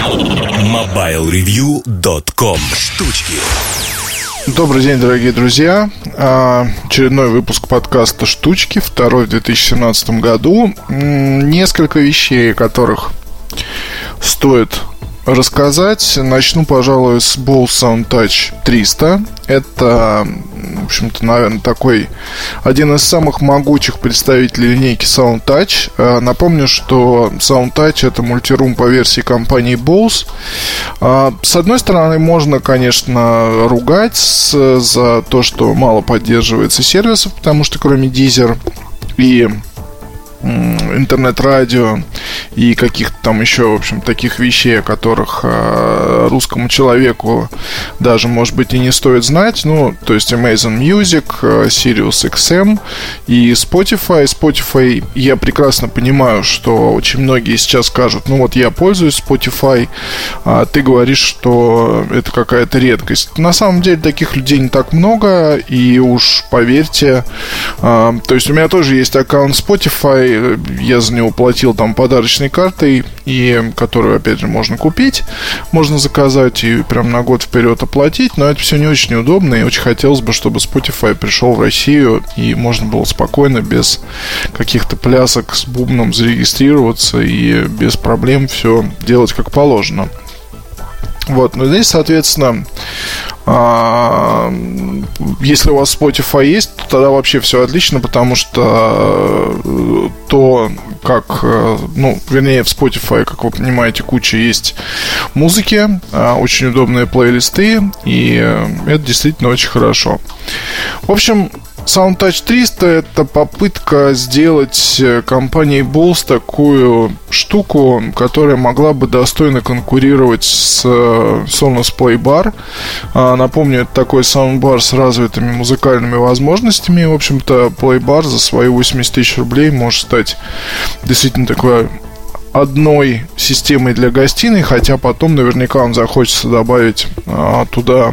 MobileReview.com Штучки Добрый день, дорогие друзья. А, очередной выпуск подкаста «Штучки», второй в 2017 году. Несколько вещей, о которых стоит рассказать. Начну, пожалуй, с Bose Sound Touch 300. Это, в общем-то, наверное, такой один из самых могучих представителей линейки Sound Touch. А, напомню, что Sound Touch это мультирум по версии компании Bose. А, с одной стороны, можно, конечно, ругать за то, что мало поддерживается сервисов, потому что кроме Deezer и интернет-радио и каких-то там еще, в общем, таких вещей, о которых э, русскому человеку даже, может быть, и не стоит знать. Ну, то есть Amazon Music, э, Sirius XM и Spotify. Spotify я прекрасно понимаю, что очень многие сейчас скажут, ну вот я пользуюсь Spotify, а ты говоришь, что это какая-то редкость. На самом деле таких людей не так много, и уж поверьте, э, то есть у меня тоже есть аккаунт Spotify, я за него платил там подарочной картой, и которую, опять же, можно купить, можно заказать и прям на год вперед оплатить, но это все не очень удобно, и очень хотелось бы, чтобы Spotify пришел в Россию, и можно было спокойно, без каких-то плясок с бубном зарегистрироваться и без проблем все делать как положено. Вот, но здесь, соответственно, если у вас Spotify есть, то тогда вообще все отлично, потому что э, то, как, э, ну, вернее, в Spotify, как вы понимаете, куча есть музыки, а, очень удобные плейлисты, и э, это действительно очень хорошо. В общем, SoundTouch 300 это попытка сделать э, компанией Bose такую штуку, которая могла бы достойно конкурировать с э, Sonos Playbar. А, напомню, это такой саундбар с развитыми музыкальными возможностями. В общем-то, Playbar за свои 80 тысяч рублей может стать действительно такой одной системой для гостиной, хотя потом наверняка вам захочется добавить а, туда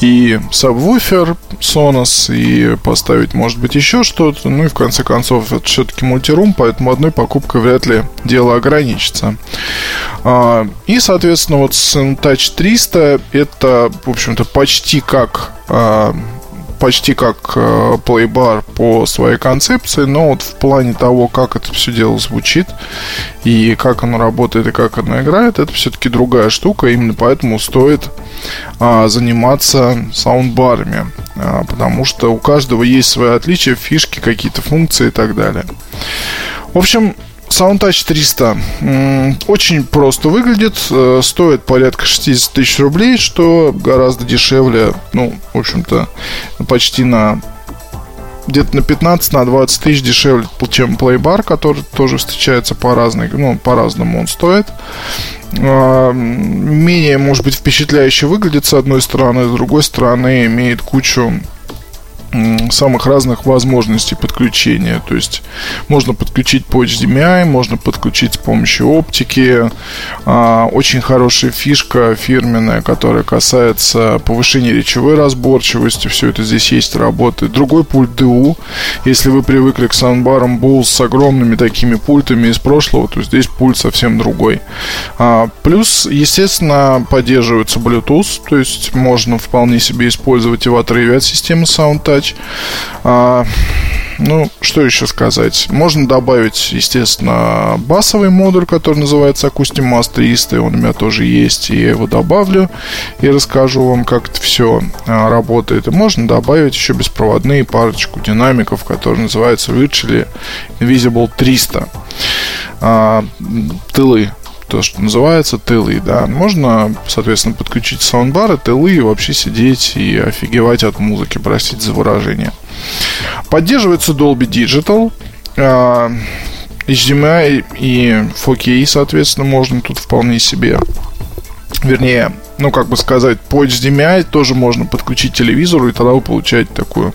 и сабвуфер Sonos, и поставить, может быть, еще что-то. Ну и в конце концов, это все-таки мультирум, поэтому одной покупкой вряд ли дело ограничится. А, и, соответственно, вот Touch 300 это, в общем-то, почти как а, почти как э, плейбар по своей концепции, но вот в плане того, как это все дело звучит и как оно работает и как оно играет, это все-таки другая штука, именно поэтому стоит а, заниматься саундбарами, а, потому что у каждого есть свои отличия, фишки, какие-то функции и так далее. В общем, SoundTouch 300 очень просто выглядит, э, стоит порядка 60 тысяч рублей, что гораздо дешевле, ну, в общем-то, почти на где-то на 15 на 20 тысяч дешевле, чем Playbar, который тоже встречается по разной, ну, по-разному он стоит. А, менее, может быть, впечатляюще выглядит с одной стороны, с другой стороны имеет кучу самых разных возможностей подключения. То есть можно подключить по HDMI, можно подключить с помощью оптики. А, очень хорошая фишка фирменная, которая касается повышения речевой разборчивости. Все это здесь есть, работает. Другой пульт DU. Если вы привыкли к саундбарам Bose с огромными такими пультами из прошлого, то здесь пульт совсем другой. А, плюс, естественно, поддерживается Bluetooth, то есть можно вполне себе использовать и в отрыве от системы SoundTouch задач. А, ну, что еще сказать? Можно добавить, естественно, басовый модуль, который называется Acoustic Mass 300. Он у меня тоже есть, и я его добавлю и расскажу вам, как это все а, работает. И можно добавить еще беспроводные парочку динамиков, которые называются Virtually Invisible 300. А, тылы то, что называется, тылы, да. Можно, соответственно, подключить саундбары, тылы и вообще сидеть и офигевать от музыки, простите за выражение. Поддерживается Dolby Digital, HDMI и 4K, соответственно, можно тут вполне себе. Вернее, ну, как бы сказать, по HDMI тоже можно подключить телевизору, и тогда вы получаете такую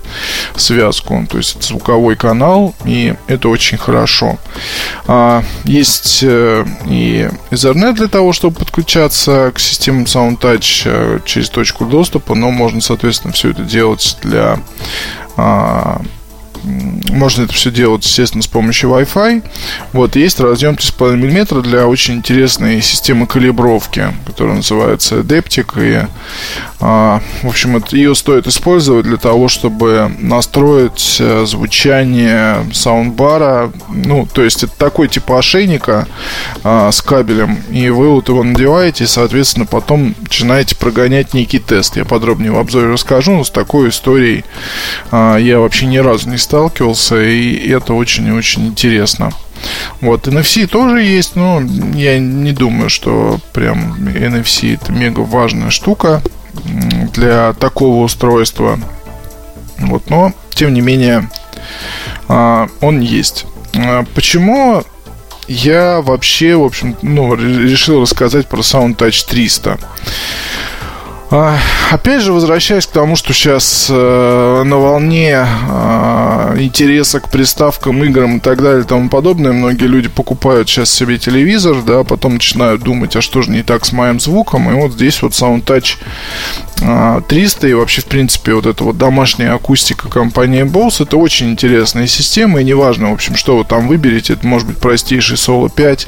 связку. То есть это звуковой канал, и это очень хорошо. А, есть э, и Ethernet для того, чтобы подключаться к системам SoundTouch э, через точку доступа, но можно, соответственно, все это делать для а, можно это все делать, естественно, с помощью Wi-Fi. Вот, есть разъем 3,5 мм для очень интересной системы калибровки, которая называется Adeptic. И, а, в общем, это, ее стоит использовать для того, чтобы настроить э, звучание саундбара. Ну, то есть, это такой типа ошейника а, с кабелем. И вы вот его надеваете, и, соответственно, потом начинаете прогонять некий тест. Я подробнее в обзоре расскажу, но с такой историей а, я вообще ни разу не сталкивался, и это очень и очень интересно. Вот, NFC тоже есть, но я не думаю, что прям NFC это мега важная штука для такого устройства. Вот, но, тем не менее, а, он есть. А, почему я вообще, в общем, ну, решил рассказать про SoundTouch 300? А, опять же, возвращаясь к тому, что сейчас э, на волне э, интереса к приставкам, играм и так далее и тому подобное, многие люди покупают сейчас себе телевизор, да, потом начинают думать, а что же не так с моим звуком, и вот здесь вот SoundTouch 300 и вообще, в принципе, вот эта вот домашняя акустика компании Bose, это очень интересная система, и неважно, в общем, что вы там выберете, это может быть простейший Solo 5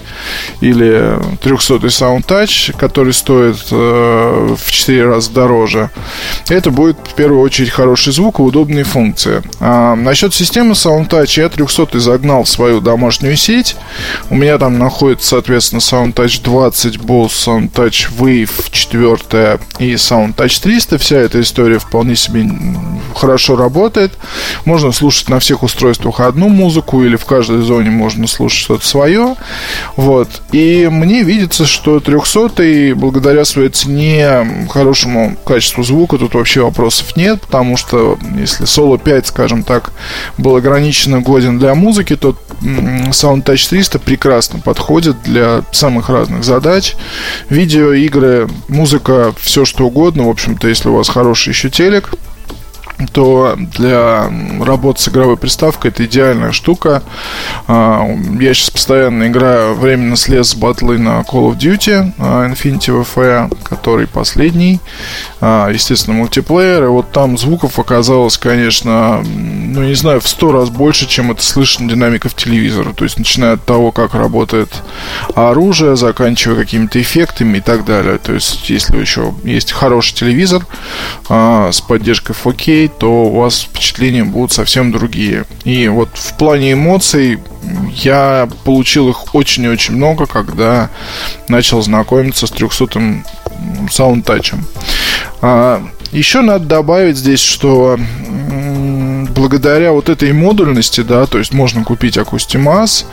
или 300 Sound Touch, который стоит э, в 4 раза дороже. Это будет, в первую очередь, хороший звук и удобные функции. А, насчет системы Sound Touch я 300 загнал в свою домашнюю сеть. У меня там находится, соответственно, Sound Touch 20, Bose Sound Touch Wave 4 и Sound Touch 300. Вся эта история вполне себе хорошо работает. Можно слушать на всех устройствах одну музыку или в каждой зоне можно слушать что-то свое. Вот. И мне видится, что 300 благодаря своей цене, хорошему качеству звука тут вообще вопросов нет, потому что если Solo 5, скажем так, был ограниченно годен для музыки, то Sound Touch 300 прекрасно подходит для самых разных задач. Видео, игры, музыка, все что угодно. В общем-то, если у вас хороший еще телек, то для работы с игровой приставкой это идеальная штука. А, я сейчас постоянно играю, временно слез батлы на Call of Duty а, Infinity WF, который последний. А, естественно, мультиплеер. И вот там звуков оказалось, конечно, ну, не знаю, в сто раз больше, чем это слышно динамиков телевизора. То есть, начиная от того, как работает оружие, заканчивая какими-то эффектами и так далее. То есть, если еще есть хороший телевизор с поддержкой 4K, то у вас впечатления будут совсем другие. И вот в плане эмоций я получил их очень и очень много, когда начал знакомиться с 300-м саундтачем. А, еще надо добавить здесь, что благодаря вот этой модульности, да, то есть можно купить Акустимас,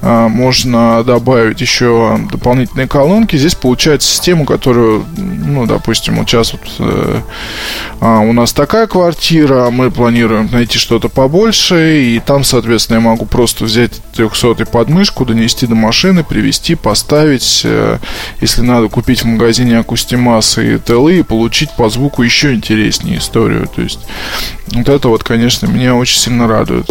а, можно добавить еще дополнительные колонки. Здесь получается систему, которую, ну, допустим, вот сейчас вот э, а, у нас такая квартира, мы планируем найти что-то побольше, и там, соответственно, я могу просто взять 300 подмышку, донести до машины, привезти, поставить, э, если надо купить в магазине Акустимас и ТЛы, и получить по звуку еще интереснее историю. То есть вот это вот, конечно, меня очень сильно радует.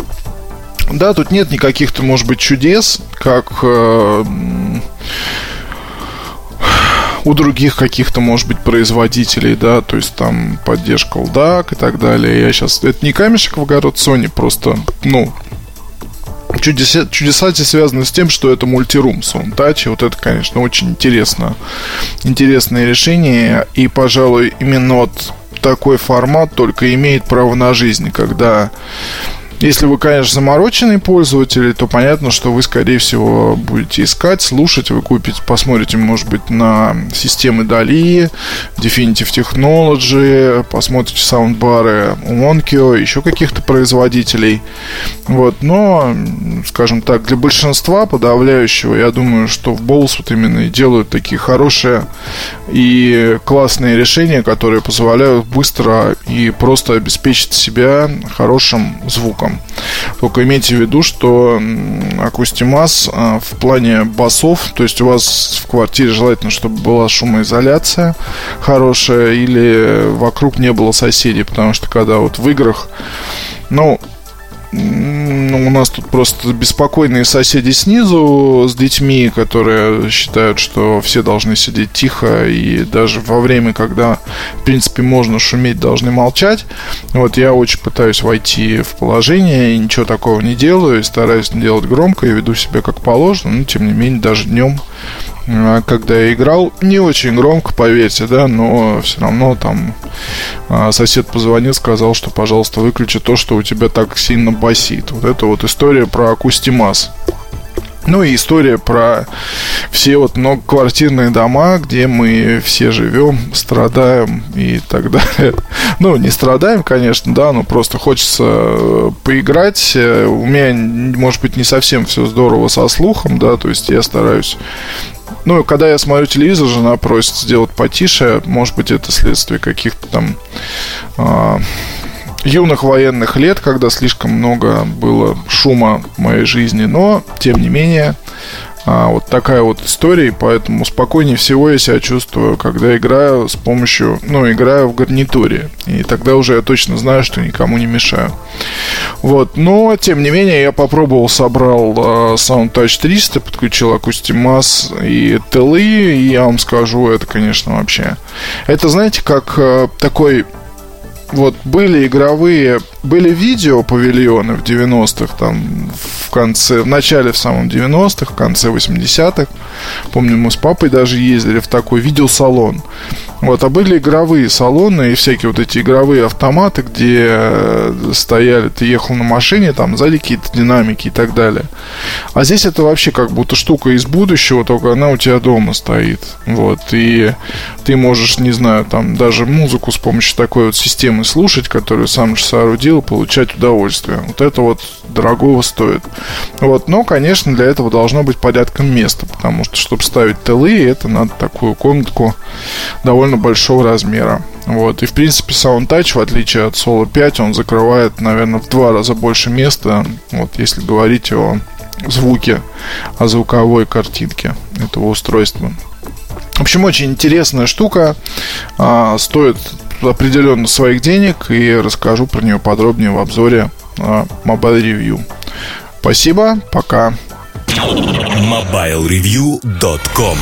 Да, тут нет никаких-то, может быть, чудес, как э, у других каких-то, может быть, производителей, да, то есть там поддержка LDAC и так далее. Я сейчас... Это не камешек в огород Sony, просто, ну, чудеса, чудеса эти связаны с тем, что это мультирум Soundtouch. И вот это, конечно, очень интересно. Интересное решение. И, пожалуй, именно вот такой формат только имеет право на жизнь, когда если вы, конечно, замороченный пользователь, то понятно, что вы, скорее всего, будете искать, слушать, вы купите, посмотрите, может быть, на системы Dali, Definitive Technology, посмотрите саундбары Onkyo, еще каких-то производителей. Вот, но, скажем так, для большинства подавляющего, я думаю, что в Bose вот именно и делают такие хорошие и классные решения, которые позволяют быстро и просто обеспечить себя хорошим звуком басом. Только имейте в виду, что акустимас а, в плане басов, то есть у вас в квартире желательно, чтобы была шумоизоляция хорошая или вокруг не было соседей, потому что когда вот в играх, ну, у нас тут просто беспокойные соседи снизу с детьми, которые считают, что все должны сидеть тихо и даже во время, когда, в принципе, можно шуметь, должны молчать. Вот я очень пытаюсь войти в положение и ничего такого не делаю, и стараюсь делать громко и веду себя как положено, но тем не менее даже днем когда я играл, не очень громко, поверьте, да, но все равно там а, сосед позвонил, сказал, что, пожалуйста, выключи то, что у тебя так сильно басит. Вот это вот история про Акустимас. Ну и история про все вот многоквартирные дома, где мы все живем, страдаем и так далее. Ну, не страдаем, конечно, да, но просто хочется э, поиграть. Э, у меня, может быть, не совсем все здорово со слухом, да, то есть я стараюсь ну, когда я смотрю телевизор, жена просит сделать потише. Может быть, это следствие каких-то там э, юных военных лет, когда слишком много было шума в моей жизни. Но, тем не менее, а, вот такая вот история, и поэтому спокойнее всего я себя чувствую, когда играю с помощью, ну, играю в гарнитуре. И тогда уже я точно знаю, что никому не мешаю. Вот, но, тем не менее, я попробовал, собрал uh, SoundTouch 300, подключил Acustimaz и Телы, и я вам скажу, это, конечно, вообще... Это, знаете, как uh, такой вот были игровые, были видео павильоны в 90-х, там в конце, в начале в самом 90-х, в конце 80-х. Помню, мы с папой даже ездили в такой видеосалон. Вот, а были игровые салоны и всякие вот эти игровые автоматы, где э, стояли, ты ехал на машине, там сзади какие-то динамики и так далее. А здесь это вообще как будто штука из будущего, только она у тебя дома стоит. Вот, и ты можешь, не знаю, там даже музыку с помощью такой вот системы слушать, которую сам же соорудил, получать удовольствие. Вот это вот дорогого стоит. Вот, но, конечно, для этого должно быть порядком места, потому что, чтобы ставить ТЛы, это надо такую комнатку довольно большого размера. Вот. И, в принципе, SoundTouch, в отличие от Solo 5, он закрывает, наверное, в два раза больше места, вот, если говорить о звуке, о звуковой картинке этого устройства. В общем, очень интересная штука. А, стоит определенно своих денег и расскажу про нее подробнее в обзоре а, Mobile Review. Спасибо, пока. MobileReview.com